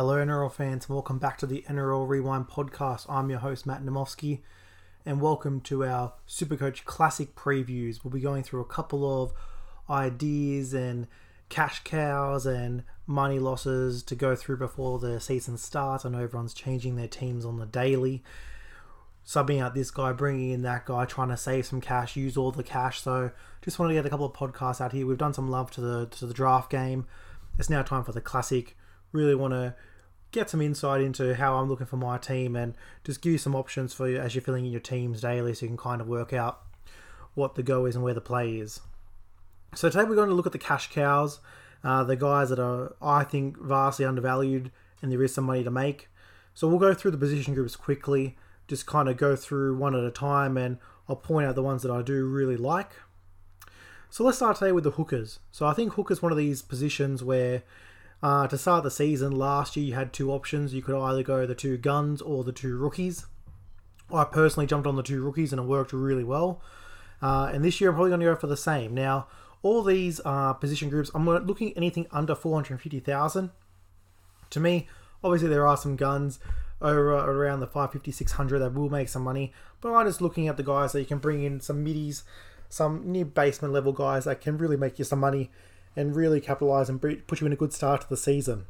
Hello, NRL fans, and welcome back to the NRL Rewind podcast. I'm your host, Matt Namovsky, and welcome to our Supercoach Classic previews. We'll be going through a couple of ideas and cash cows and money losses to go through before the season starts. I know everyone's changing their teams on the daily, subbing out this guy, bringing in that guy, trying to save some cash, use all the cash. So, just wanted to get a couple of podcasts out here. We've done some love to the to the draft game. It's now time for the classic. Really want to get some insight into how I'm looking for my team and just give you some options for you as you're filling in your teams daily so you can kind of work out what the go is and where the play is. So today we're going to look at the cash cows, uh, the guys that are, I think, vastly undervalued and there is some money to make. So we'll go through the position groups quickly, just kind of go through one at a time and I'll point out the ones that I do really like. So let's start today with the hookers. So I think hooker's one of these positions where uh, to start the season last year, you had two options. You could either go the two guns or the two rookies. I personally jumped on the two rookies and it worked really well. Uh, and this year, I'm probably going to go for the same. Now, all these uh, position groups, I'm looking at anything under 450,000. To me, obviously, there are some guns over around the 550, 600 that will make some money. But I'm just looking at the guys that you can bring in some middies, some near basement level guys that can really make you some money and really capitalise and put you in a good start to the season.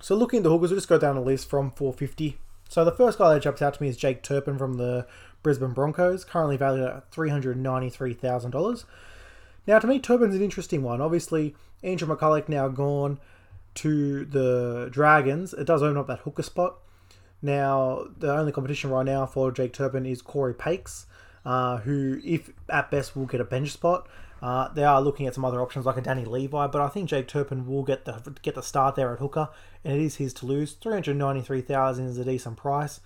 So looking at the hookers, we'll just go down the list from 450. So the first guy that jumps out to me is Jake Turpin from the Brisbane Broncos, currently valued at $393,000. Now, to me, Turpin's an interesting one. Obviously, Andrew McCullough now gone to the Dragons. It does open up that hooker spot. Now, the only competition right now for Jake Turpin is Cory Paix, uh, who, if at best, will get a bench spot. Uh, they are looking at some other options like a Danny Levi, but I think Jake Turpin will get the get the start there at hooker, and it is his to lose. Three hundred ninety three thousand is a decent price.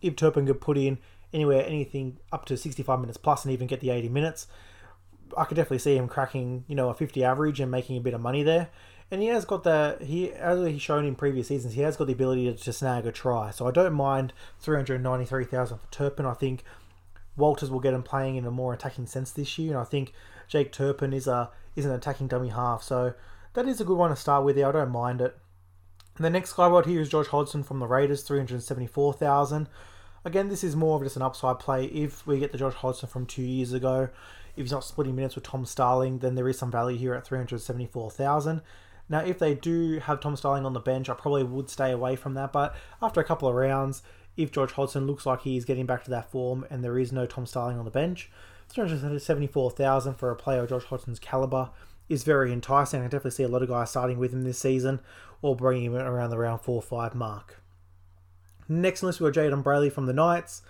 If Turpin could put in anywhere anything up to sixty five minutes plus and even get the eighty minutes, I could definitely see him cracking you know a fifty average and making a bit of money there. And he has got the he as he's shown in previous seasons, he has got the ability to, to snag a try. So I don't mind three hundred ninety three thousand for Turpin. I think Walters will get him playing in a more attacking sense this year, and I think Jake Turpin is a is an attacking dummy half, so that is a good one to start with. I don't mind it. And the next guy right here is Josh Hodgson from the Raiders, three hundred seventy four thousand. Again, this is more of just an upside play. If we get the Josh Hodgson from two years ago, if he's not splitting minutes with Tom Starling, then there is some value here at three hundred seventy four thousand. Now, if they do have Tom Starling on the bench, I probably would stay away from that. But after a couple of rounds, if George Hodgson looks like he's getting back to that form and there is no Tom Starling on the bench, 374000 for a player of Josh Hodgson's caliber is very enticing. I definitely see a lot of guys starting with him this season or bringing him around the round 4 5 mark. Next on list, we've got Jayden Brailey from the Knights.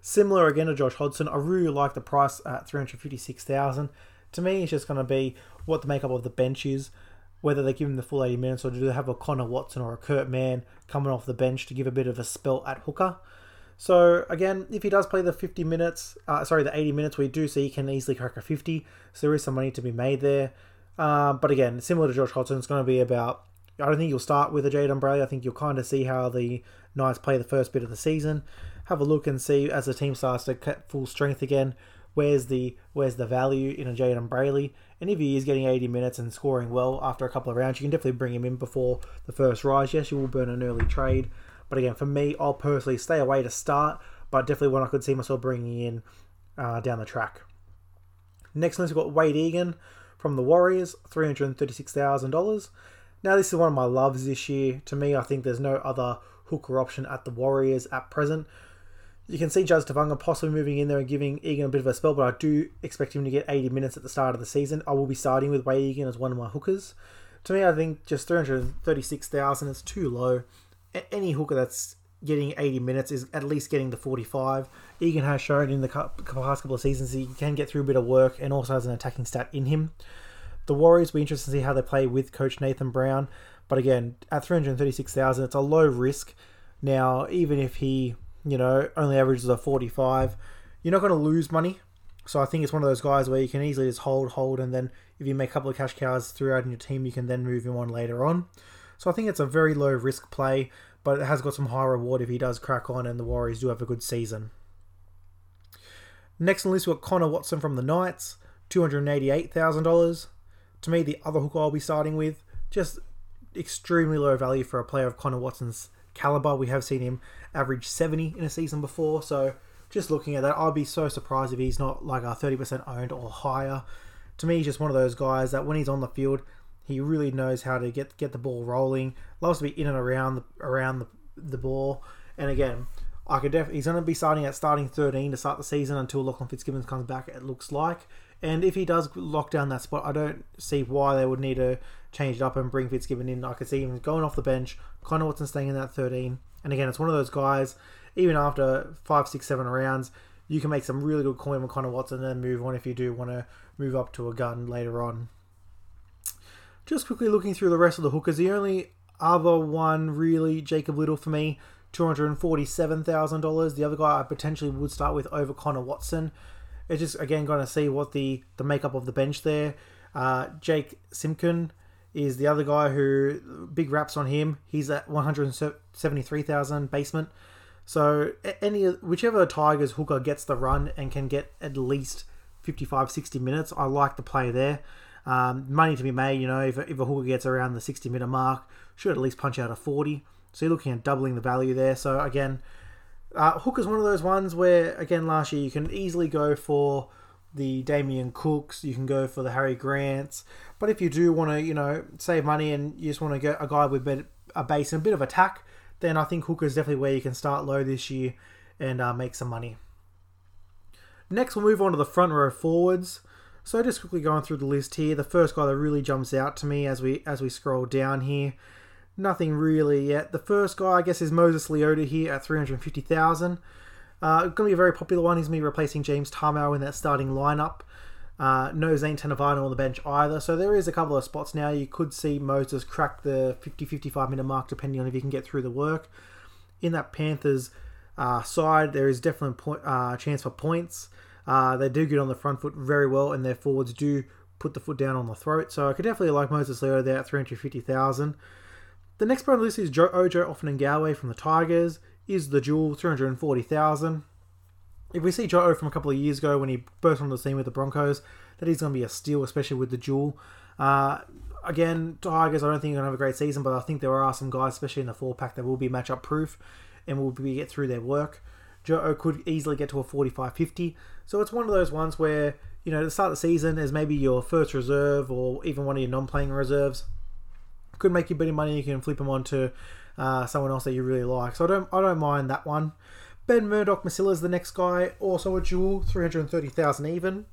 Similar again to Josh Hodgson. I really like the price at 356000 To me, it's just going to be what the makeup of the bench is, whether they give him the full 80 minutes or do they have a Connor Watson or a Kurt Mann coming off the bench to give a bit of a spell at hooker. So again, if he does play the 50 minutes, uh, sorry, the 80 minutes, we do see he can easily crack a 50. So there is some money to be made there. Uh, but again, similar to Josh Hodgson, it's going to be about. I don't think you'll start with a Jayden Brailey. I think you'll kind of see how the Knights play the first bit of the season. Have a look and see as the team starts to get full strength again. Where's the where's the value in a Jayden Brailey? And if he is getting 80 minutes and scoring well after a couple of rounds, you can definitely bring him in before the first rise. Yes, you will burn an early trade, but again, for me, I'll personally stay away to start, but definitely one I could see myself bringing in uh, down the track. Next list, we've got Wade Egan from the Warriors, $336,000. Now, this is one of my loves this year. To me, I think there's no other hooker option at the Warriors at present. You can see Jazz Tevaga possibly moving in there and giving Egan a bit of a spell, but I do expect him to get 80 minutes at the start of the season. I will be starting with Wade Egan as one of my hookers. To me, I think just 336,000 is too low any hooker that's getting 80 minutes is at least getting the 45. Egan has shown in the past couple of seasons he can get through a bit of work and also has an attacking stat in him. The Warriors will be interested to see how they play with Coach Nathan Brown, but again, at 336,000, it's a low risk. Now, even if he, you know, only averages a 45, you're not going to lose money. So I think it's one of those guys where you can easily just hold, hold, and then if you make a couple of cash cows throughout in your team, you can then move him on later on. So I think it's a very low risk play, but it has got some high reward if he does crack on and the Warriors do have a good season. Next on the list, we've got Connor Watson from the Knights, $288,000. To me, the other hook I'll be starting with, just extremely low value for a player of Connor Watson's caliber. We have seen him average 70 in a season before, so just looking at that, I'd be so surprised if he's not like a 30% owned or higher. To me, he's just one of those guys that when he's on the field, he really knows how to get get the ball rolling. Loves to be in and around the around the, the ball. And again, I could definitely he's going to be starting at starting 13 to start the season until Lachlan Fitzgibbons comes back. It looks like, and if he does lock down that spot, I don't see why they would need to change it up and bring Fitzgibbon in. I could see him going off the bench. Connor Watson staying in that 13. And again, it's one of those guys. Even after five, six, seven rounds, you can make some really good coin with Connor Watson and then move on if you do want to move up to a gun later on. Just quickly looking through the rest of the hookers, the only other one really, Jacob Liddle for me, $247,000. The other guy I potentially would start with over Connor Watson. It's just, again, going to see what the, the makeup of the bench there. Uh, Jake Simkin is the other guy who, big raps on him. He's at 173,000 basement. So any whichever Tigers hooker gets the run and can get at least 55, 60 minutes, I like the play there. Um, money to be made, you know, if, if a hooker gets around the 60 minute mark, should at least punch out a 40. So you're looking at doubling the value there. So again, uh, Hooker's one of those ones where, again, last year you can easily go for the Damien Cooks, you can go for the Harry Grants. But if you do want to, you know, save money and you just want to get a guy with a base and a bit of attack, then I think hooker is definitely where you can start low this year and uh, make some money. Next, we'll move on to the front row forwards. So just quickly going through the list here, the first guy that really jumps out to me as we as we scroll down here Nothing really yet. The first guy, I guess, is Moses Leota here at 350,000. Uh, going to be a very popular one. He's be replacing James Tamou in that starting lineup. Uh, no Zane Tetevano on the bench either. So there is a couple of spots now. You could see Moses crack the 50-55 minute mark depending on if he can get through the work. In that Panthers uh, side, there is definitely point, uh, chance for points. Uh, they do get on the front foot very well, and their forwards do put the foot down on the throat. So I could definitely like Moses Leo there at 350,000. The next player on the list is Joe Ojo from the Tigers. Is the dual 340,000. If we see Joe from a couple of years ago when he burst onto the scene with the Broncos, that is going to be a steal, especially with the dual. Uh, again, Tigers, I don't think are going to have a great season, but I think there are some guys, especially in the four pack, that will be matchup proof and will be get through their work. Joe could easily get to a 45 50. So it's one of those ones where, you know, to start of the season as maybe your first reserve or even one of your non playing reserves could make you a bit of money. You can flip them onto uh, someone else that you really like. So I don't I don't mind that one. Ben Murdoch Masila is the next guy, also a dual, three hundred thirty thousand even.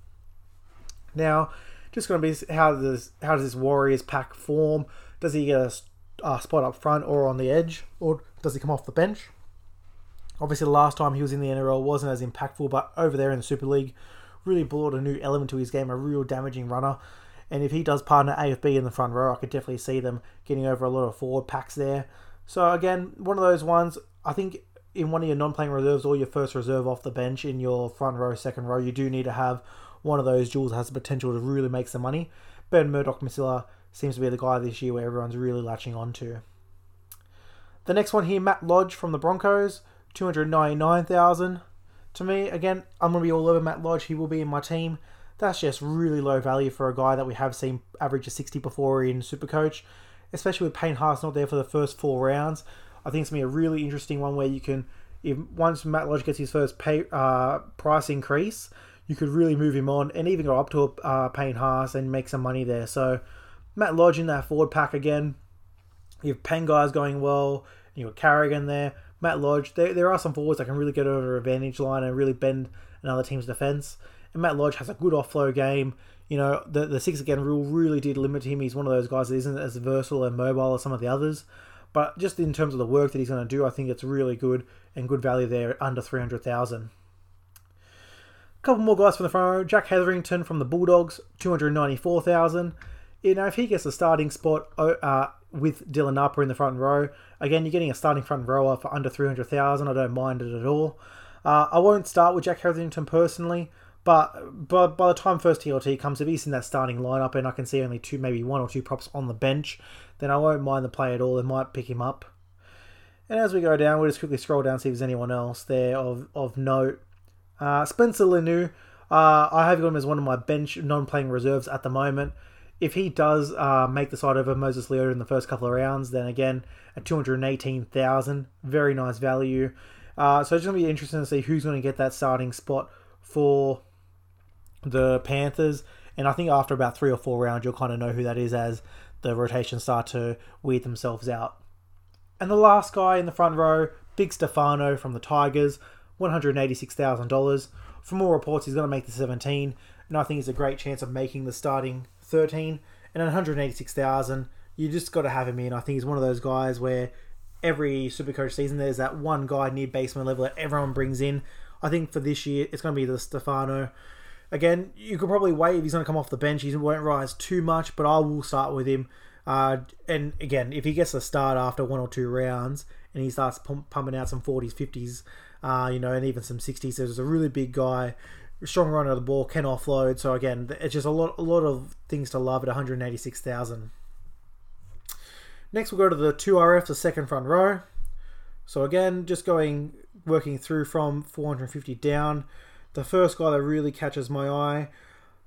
Now, just going to be how does how does this Warriors pack form? Does he get a, a spot up front or on the edge, or does he come off the bench? Obviously, the last time he was in the NRL wasn't as impactful, but over there in the Super League, really brought a new element to his game, a real damaging runner. And if he does partner AFB in the front row, I could definitely see them getting over a lot of forward packs there. So again, one of those ones. I think in one of your non-playing reserves or your first reserve off the bench in your front row, second row, you do need to have one of those duals has the potential to really make some money. Ben Murdoch Masila seems to be the guy this year where everyone's really latching on to. The next one here, Matt Lodge from the Broncos, 299,000. To me, again, I'm going to be all over Matt Lodge. He will be in my team. That's just really low value for a guy that we have seen average a 60 before in Supercoach, especially with Payne Haas not there for the first four rounds. I think it's going to be a really interesting one where you can, if once Matt Lodge gets his first pay uh, price increase, you could really move him on and even go up to uh, Payne Haas and make some money there. So Matt Lodge in that forward pack again. You have Pangai going well. You have Carrigan there. Matt Lodge. There, there are some forwards that can really get over a advantage line and really bend another team's defense. And Matt Lodge has a good offload game. You know, the, the six again rule really did limit him. He's one of those guys that isn't as versatile and mobile as some of the others. But just in terms of the work that he's going to do, I think it's really good and good value there under 300,000. A couple more guys from the front row. Jack Hetherington from the Bulldogs, 294,000. You know, if he gets a starting spot uh, with Dylan Napa in the front row, again, you're getting a starting front rower for under 300,000. I don't mind it at all. Uh, I won't start with Jack Hetherington personally. But, but by the time first TLT comes, if he's in that starting lineup and I can see only two, maybe one or two props on the bench, then I won't mind the play at all. They might pick him up. And as we go down, we'll just quickly scroll down see if there's anyone else there of, of note. Uh, Spencer Leniu, uh, I have got him as one of my bench non-playing reserves at the moment. If he does uh, make the side over Moses Leota in the first couple of rounds, then again at two hundred eighteen thousand, very nice value. Uh, so it's going to be interesting to see who's going to get that starting spot for the Panthers. And I think after about three or four rounds, you'll kind of know who that is as the rotations start to weed themselves out. And the last guy in the front row, Big Stefano from the Tigers, $186,000. For more reports, he's going to make the 17, and I think he's a great chance of making the starting 13. And 186,000, you just got to have him in. I think he's one of those guys where every Supercoach season there's that one guy near basement level that everyone brings in. I think for this year, it's going to be the Stefano. Again, you could probably wait if he's going to come off the bench. He won't rise too much, but I will start with him. Uh, and again, if he gets a start after one or two rounds and he starts pump, pumping out some 40s, 50s, uh, you know, and even some 60s, there's a really big guy, strong runner of the ball, can offload. So again, it's just a lot, a lot of things to love at 186,000. Next, we'll go to the two RF, the second front row. So again, just going, working through from 450 down. The first guy that really catches my eye,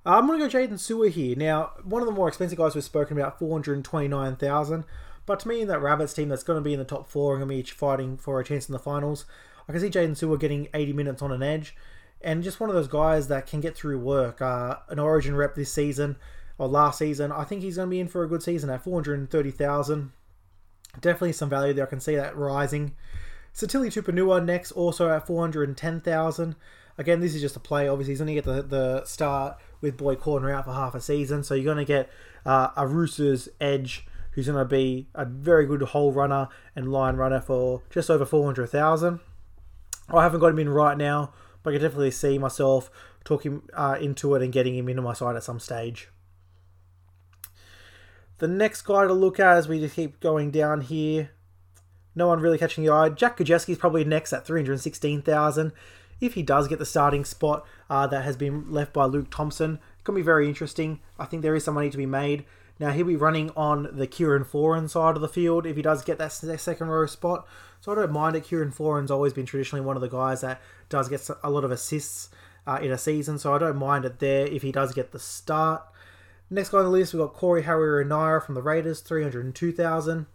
uh, I'm going to go Jaydn Su'A here. Now, one of the more expensive guys we've spoken about, 429,000. But to me, in that Rabbits team that's going to be in the top four and going to be fighting for a chance in the finals, I can see Jaydn Su'A getting 80 minutes on an edge. And just one of those guys that can get through work. Uh, an Origin rep this season, or last season, I think he's going to be in for a good season at 430,000. Definitely some value there. I can see that rising. Sitili Tupouniua next, also at 410,000. Again, this is just a play. Obviously, he's going to get the, the start with Boyd Cordner out for half a season. So you're going to get uh, a Roosters edge who's going to be a very good hole runner and line runner for just over 400,000. I haven't got him in right now, but I can definitely see myself talking uh, into it and getting him into my side at some stage. The next guy to look at as we just keep going down here, no one really catching the eye. Jack Gosiewski is probably next at 316,000. If he does get the starting spot uh, that has been left by Luke Thompson, it can be very interesting. I think there is some money to be made. Now he'll be running on the Kieran Foran side of the field if he does get that second row spot. So I don't mind it. Kieran Foran's always been traditionally one of the guys that does get a lot of assists uh, in a season, so I don't mind it there if he does get the start. Next guy on the list, we've got Corey Harawira-Naera from the Raiders, 302,000.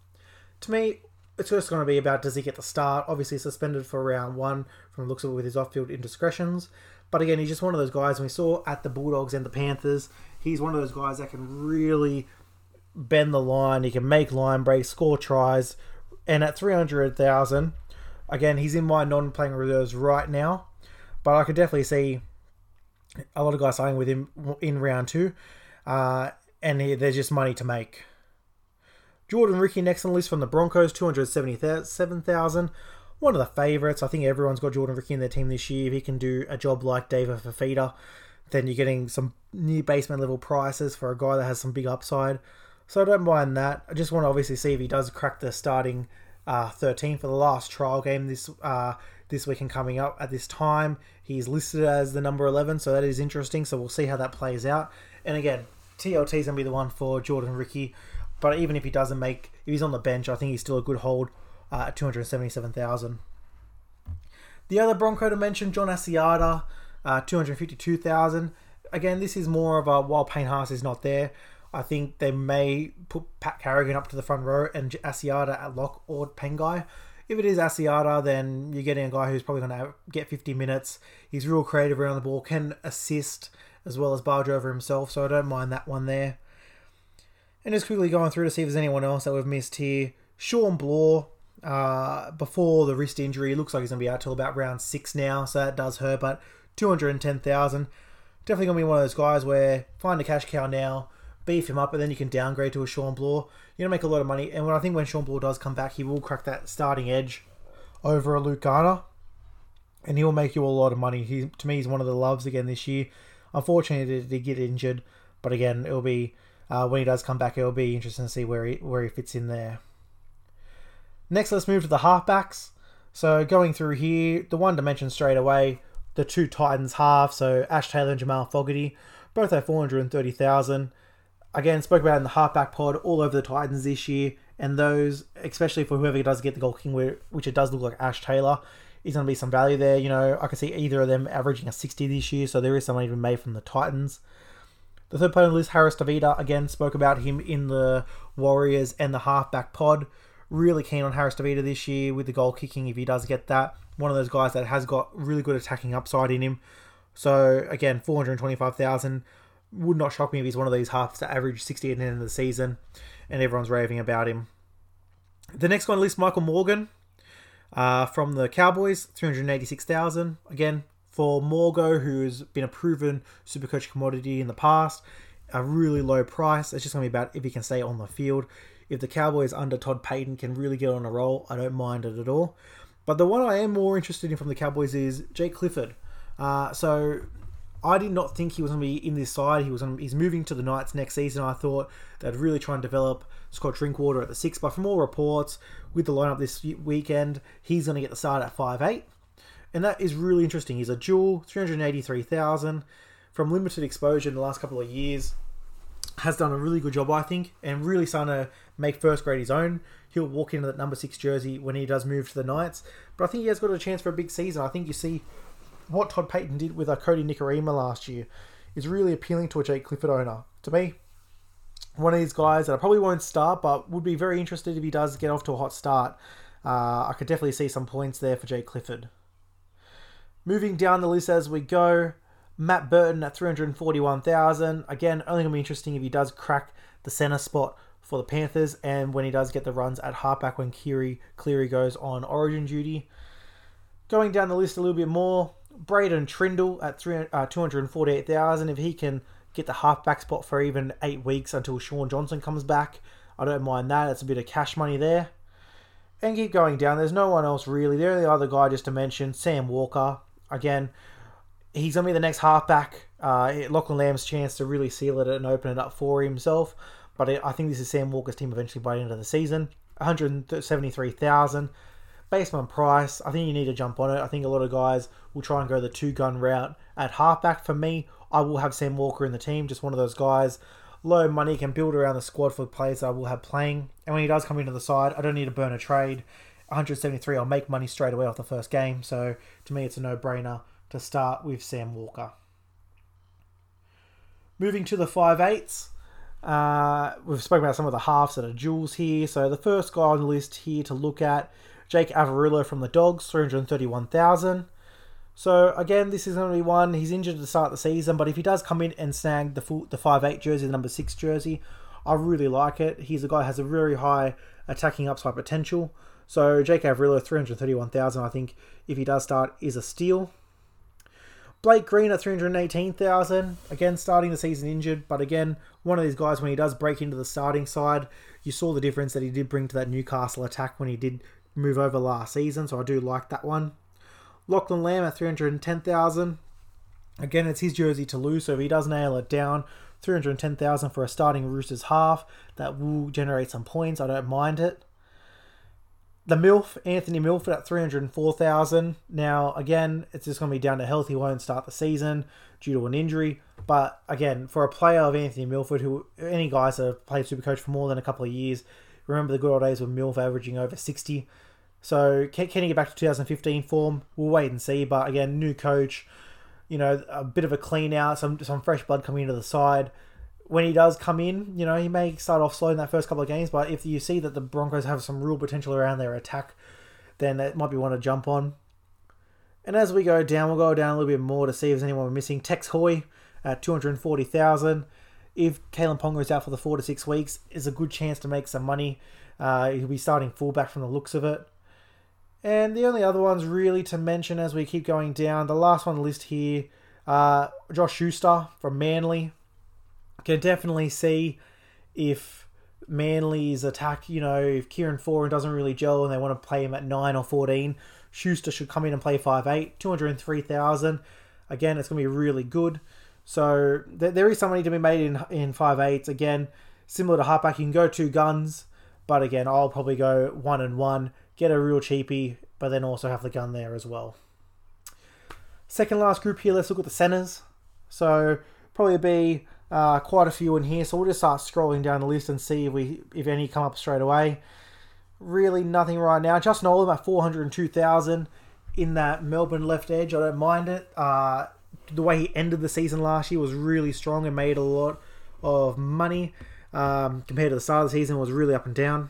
To me, it's just going to be about does he get the start? Obviously, suspended for round one from the looks of it with his off field indiscretions. But again, he's just one of those guys, we saw at the Bulldogs and the Panthers, he's one of those guys that can really bend the line. He can make line breaks, score tries. And at 300,000, again, he's in my non playing reserves right now. But I could definitely see a lot of guys signing with him in round two. Uh, and there's just money to make. Jordan Riki next on the list from the Broncos, 277,000. One of the favourites. I think everyone's got Jordan Riki in their team this year. If he can do a job like David Fifita, then you're getting some near basement level prices for a guy that has some big upside. So I don't mind that. I just want to obviously see if he does crack the starting uh, 13 for the last trial game this uh, this week and coming up at this time. He's listed as the number 11, so that is interesting. So we'll see how that plays out. And again, TLT is going to be the one for Jordan Riki. But even if he doesn't make, if he's on the bench, I think he's still a good hold uh, at 277,000. The other Bronco to mention, John Asiata, uh, 252,000. Again, this is more of a while Payne Haas is not there. I think they may put Pat Carrigan up to the front row and Asiata at lock or Pangai. If it is Asiata, then you're getting a guy who's probably going to get 50 minutes. He's real creative around the ball, can assist as well as barge over himself, so I don't mind that one there. And just quickly going through to see if there's anyone else that we've missed here. Shawn Blore, uh, before the wrist injury, looks like he's going to be out till about round six now, so that does hurt, but 210,000. Definitely going to be one of those guys where find a cash cow now, beef him up, and then you can downgrade to a Shawn Blore. You're going to make a lot of money, and when I think when Shawn Blore does come back, he will crack that starting edge over a Luke Garner, and he will make you a lot of money. He, to me, he's one of the loves again this year. Unfortunately, he did get injured, but again, it'll be uh, when he does come back, it'll be interesting to see where he where he fits in there. Next, let's move to the halfbacks. So going through here, the one to mention straight away, the two Titans half. So Ash Taylor and Jamal Fogarty, both thirty thousand. Again, spoke about in the halfback pod all over the Titans this year, and those, especially for whoever does get the goal King, which it does look like Ash Taylor, is going to be some value there. You know, I can see either of them averaging a 60 this year, so there is some money to be made from the Titans. The third player list, Harris Tavita, again spoke about him in the Warriors and the halfback pod. Really keen on Harris Tavita this year with the goal kicking if he does get that. One of those guys that has got really good attacking upside in him. So again, 425,000 would not shock me if he's one of these halves that average 60 at the end of the season and everyone's raving about him. The next one list, Michael Morgan uh, from the Cowboys, 386,000. Again, for Morgo, who's been a proven supercoach commodity in the past, a really low price. It's just going to be about if he can stay on the field. If the Cowboys under Todd Payten can really get on a roll, I don't mind it at all. But the one I am more interested in from the Cowboys is Jake Clifford. Uh, so I did not think he was going to be in this side. He was on, he's moving to the Knights next season. I thought they'd really try and develop Scott Drinkwater at the six, but from all reports with the lineup this weekend, he's going to get the start at five eight, and that is really interesting. He's a dual, three hundred eighty three thousand from limited exposure in the last couple of years. Has done a really good job, I think, and really starting to make first grade his own. He'll walk into that number six jersey when he does move to the Knights, but I think he has got a chance for a big season. I think you see what Todd Payten did with uh, Kodi Nikorima last year is really appealing to a Jake Clifford owner. To me, one of these guys that I probably won't start, but would be very interested if he does get off to a hot start. Uh, I could definitely see some points there for Jake Clifford. Moving down the list as we go, Matt Burton at 341,000. Again, only going to be interesting if he does crack the center spot for the Panthers and when he does get the runs at halfback when Kiri Cleary goes on origin duty. Going down the list a little bit more, Braydon Trindall at uh, 248,000. If he can get the halfback spot for even eight weeks until Shaun Johnson comes back, I don't mind that. It's a bit of cash money there. And keep going down. There's no one else really. The only other guy just to mention, Sam Walker. Again, he's going to be the next halfback. Uh, Lachlan Lamb's chance to really seal it and open it up for himself. But I think this is Sam Walker's team eventually by the end of the season. 173,000 based on price, I think you need to jump on it. I think a lot of guys will try and go the two gun route at halfback. For me, I will have Sam Walker in the team, just one of those guys. Low money can build around the squad for players I will have playing. And when he does come into the side, I don't need to burn a trade. 173, I'll make money straight away off the first game. So to me, it's a no brainer to start with Sam Walker. Moving to the 5 eights. Uh, we've spoken about some of the halves that are duals here. So the first guy on the list here to look at Jake Averillo from the Dogs, 331,000. So again, this is be one. He's injured to start the season, but if he does come in and snag the full, the five eight jersey, the number six jersey, I really like it. He's a guy has a very high attacking upside potential. So Jake Averillo, 331,000, I think if he does start, is a steal. Blake Green at 318,000. Again, starting the season injured, but again, one of these guys when he does break into the starting side, you saw the difference that he did bring to that Newcastle attack when he did move over last season, so I do like that one. Lachlan Lamb at 310,000. Again, it's his jersey to lose, so if he does nail it down, 310,000 for a starting Roosters half, that will generate some points. I don't mind it. The MILF, Anthony Milford at 304,000. Now, again, it's just going to be down to health. He won't start the season due to an injury. But again, for a player of Anthony Milford, who any guys that have played Supercoach for more than a couple of years, Remember the good old days with MILF averaging over 60. So can, can he get back to 2015 form? We'll wait and see. But again, new coach, you know, a bit of a clean out, some some fresh blood coming into the side. When he does come in, you know, he may start off slow in that first couple of games, but if you see that the Broncos have some real potential around their attack, then it might be one to jump on. And as we go down, we'll go down a little bit more to see if there's anyone we're missing. Tex Hoy at 240,000 if Kalyn Ponga is out for the four to six weeks, is a good chance to make some money. Uh, he'll be starting fullback from the looks of it. And the only other ones really to mention as we keep going down, the last one on the list here, uh, Josh Schuster from Manly. Can definitely see if Manly's attack, you know, if Kieran Foran doesn't really gel and they want to play him at 9 or 14, Schuster should come in and play 5'8, 203,000. Again, it's going to be really good. So th- there is some money to be made in in five eights. Again, similar to halfback, you can go two guns, but again, I'll probably go one and one, get a real cheapie, but then also have the gun there as well. Second last group here, let's look at the centers. So probably be uh, quite a few in here. So we'll just start scrolling down the list and see if we if any come up straight away. Really nothing right now. Justin Olam at 402,000 in that Melbourne left edge. I don't mind it. Uh, the way he ended the season last year was really strong and made a lot of money um, compared to the start of the season was really up and down.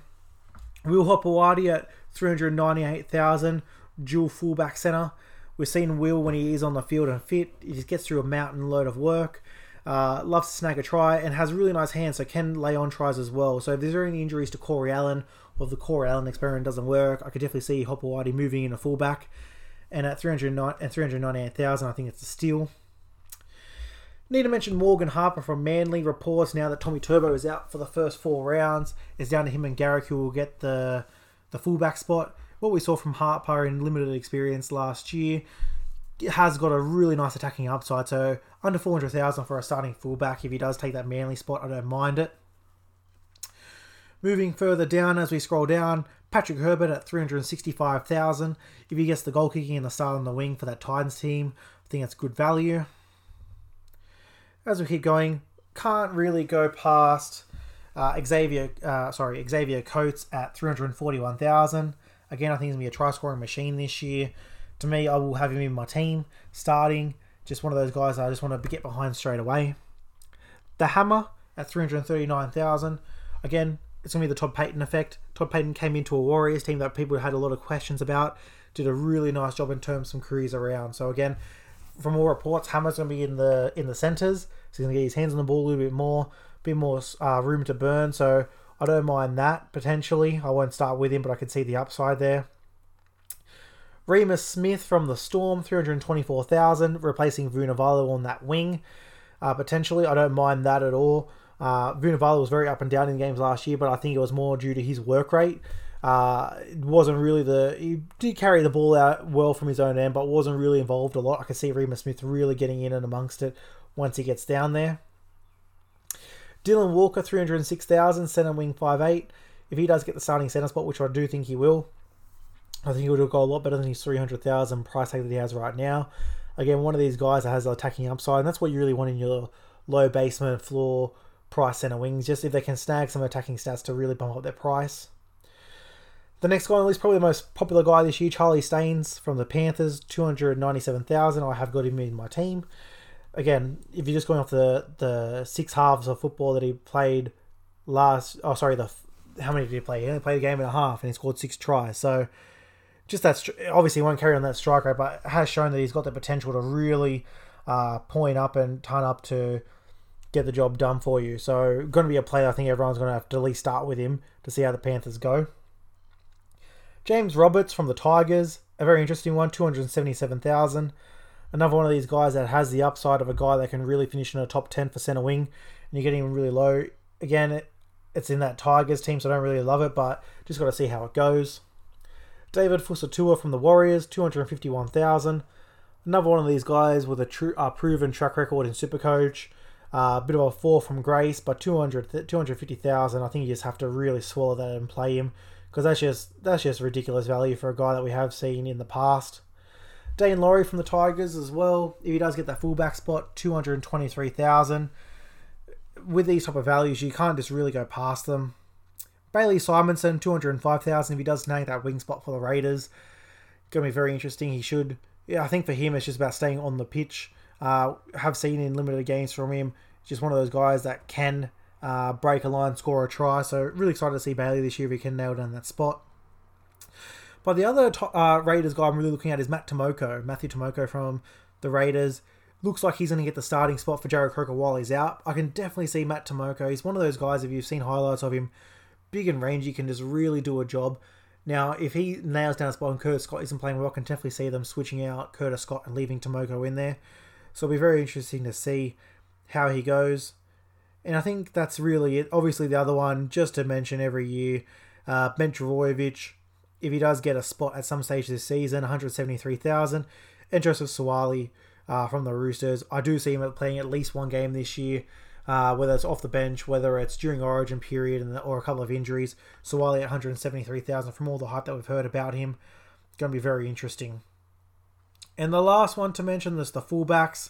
Will Hopoate at 398,000, dual fullback centre. We've seen Will when he is on the field and fit. He just gets through a mountain load of work. Uh, loves to snag a try and has really nice hands, so can lay on tries as well. So if there's any injuries to Corey Allen or if the Corey Allen experiment doesn't work, I could definitely see Hopoate moving in a fullback. And at 309 and 398,000, I think it's a steal. Need to mention Morgan Harper from Manly reports now that Tommy Turbo is out for the first four rounds. It's down to him and Garrick who will get the the fullback spot. What we saw from Harper in limited experience last year has got a really nice attacking upside. So under 400,000 for a starting fullback. If he does take that Manly spot, I don't mind it. Moving further down as we scroll down, Patrick Herbert at 365,000. If he gets the goal kicking and the start on the wing for that Titans team, I think that's good value as we keep going, can't really go past uh, Xavier. Uh, sorry, Xavier Coates at three hundred forty-one thousand. Again, I think he's gonna be a try scoring machine this year. To me, I will have him in my team starting. Just one of those guys I just want to get behind straight away. The Hammer at three hundred thirty-nine thousand. Again, it's gonna be the Todd Payten effect. Todd Payten came into a Warriors team that people had a lot of questions about. Did a really nice job in terms of careers around. So again, from all reports, Hammer's going to be in the in the centres, so he's going to get his hands on the ball a little bit more, a bit more uh, room to burn. So I don't mind that potentially. I won't start with him, but I can see the upside there. Reimis Smith from the Storm, 324,000, replacing Vunivalu on that wing. Uh, potentially, I don't mind that at all. Uh, Vunivalu was very up and down in games last year, but I think it was more due to his work rate. Uh, it wasn't really the he did carry the ball out well from his own end, but wasn't really involved a lot. I can see Reimis Smith really getting in and amongst it once he gets down there. Dylan Walker, three hundred six thousand, centre wing five eight. If he does get the starting centre spot, which I do think he will, I think he would go a lot better than his three hundred thousand price tag that he has right now. Again, one of these guys that has an attacking upside, and that's what you really want in your low basement floor price centre wings. Just if they can snag some attacking stats to really bump up their price. The next guy on the list, probably the most popular guy this year, Charlie Staines from the Panthers, 297,000. I have got him in my team. Again, if you're just going off the, the six halves of football that he played last, oh, sorry, the how many did he play? He only played a game and a half and he scored six tries. So just that, obviously, he won't carry on that strike rate, but has shown that he's got the potential to really uh, point up and turn up to get the job done for you. So, going to be a player I think everyone's going to have to at least start with him to see how the Panthers go. James Roberts from the Tigers, a very interesting one, 277,000. Another one of these guys that has the upside of a guy that can really finish in a top 10 for centre wing, and you're getting him really low. Again, it's in that Tigers team, so I don't really love it, but just got to see how it goes. David Fusitu'a from the Warriors, 251,000. Another one of these guys with a true, uh, proven track record in Supercoach. A uh, bit of a fall from grace, but 200, 250,000. I think you just have to really swallow that and play him because that's just that's just ridiculous value for a guy that we have seen in the past. Daine Laurie from the Tigers as well. If he does get that fullback spot, two hundred twenty-three thousand. With these type of values, you can't just really go past them. Bailey five thousand. If he does snag that wing spot for the Raiders, gonna be very interesting. He should. Yeah, I think for him, it's just about staying on the pitch. Uh, have seen in limited games from him. Just one of those guys that can uh, break a line, score a try. So really excited to see Bailey this year if he can nail down that spot. But the other uh, Raiders guy I'm really looking at is Matt Timoko, Matthew Timoko from the Raiders. Looks like he's going to get the starting spot for Jarrod Croker while he's out. I can definitely see Matt Timoko. He's one of those guys, if you've seen highlights of him, big and rangy, can just really do a job. Now, if he nails down a spot and Curtis Scott isn't playing well, I can definitely see them switching out Curtis Scott and leaving Timoko in there. So it'll be very interesting to see how he goes. And I think that's really it. Obviously, the other one, just to mention every year, uh, Ben Trbojevic, if he does get a spot at some stage this season, 173,000. And Joseph Suaalii uh, from the Roosters. I do see him playing at least one game this year, uh, whether it's off the bench, whether it's during Origin period, and or a couple of injuries. Suaalii at 173,000 from all the hype that we've heard about him. Going to be very interesting. And the last one to mention is the fullbacks.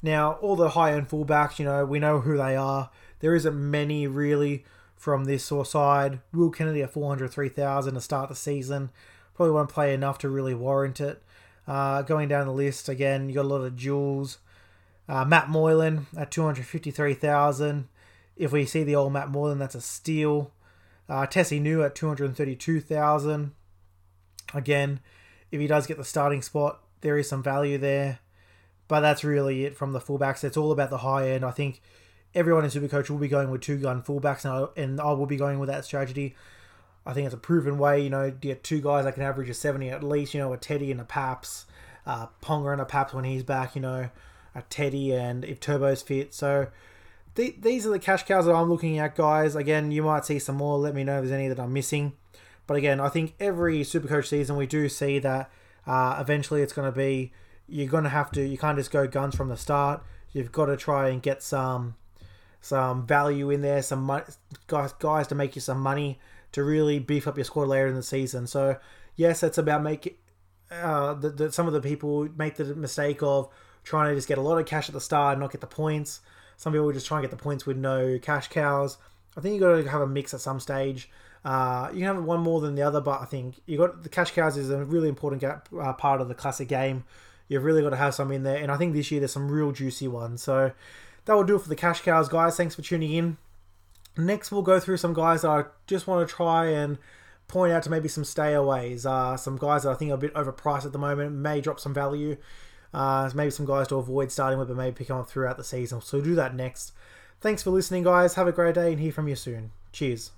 Now, all the high end fullbacks, you know, we know who they are. There isn't many really from this side. Will Kennedy at 403,000 to start the season. Probably won't play enough to really warrant it. Uh, going down the list again, you got a lot of duals. Uh, Matt Moylan at 253,000. If we see the old Matt Moylan, that's a steal. Uh, Tesi Niu at 232,000. Again, if he does get the starting spot, there is some value there. But that's really it from the fullbacks. It's all about the high end. I think everyone in Supercoach will be going with two gun fullbacks, and I, and I will be going with that strategy. I think it's a proven way, you know, to get two guys that can average a 70 at least, you know, a Teddy and a Paps, uh, Ponga and a Paps when he's back, you know, a Teddy and if Turbo's fit. So th- these are the cash cows that I'm looking at, guys. Again, you might see some more. Let me know if there's any that I'm missing. But again, I think every Supercoach season we do see that uh, eventually it's going to be you're going to have to you can't just go guns from the start. You've got to try and get some some value in there, some money, guys guys to make you some money to really beef up your squad later in the season. So yes, it's about making uh, that some of the people make the mistake of trying to just get a lot of cash at the start and not get the points. Some people just try and get the points with no cash cows. I think you got to have a mix at some stage. Uh, you can have one more than the other, but I think you got the cash cows is a really important gap, uh, part of the classic game. You've really got to have some in there, and I think this year there's some real juicy ones. So that will do it for the cash cows, guys. Thanks for tuning in. Next, we'll go through some guys that I just want to try and point out to maybe some stayaways. Uh, some guys that I think are a bit overpriced at the moment, may drop some value. Uh, maybe some guys to avoid starting with, but maybe pick them up throughout the season. So do that next. Thanks for listening, guys. Have a great day and hear from you soon. Cheers.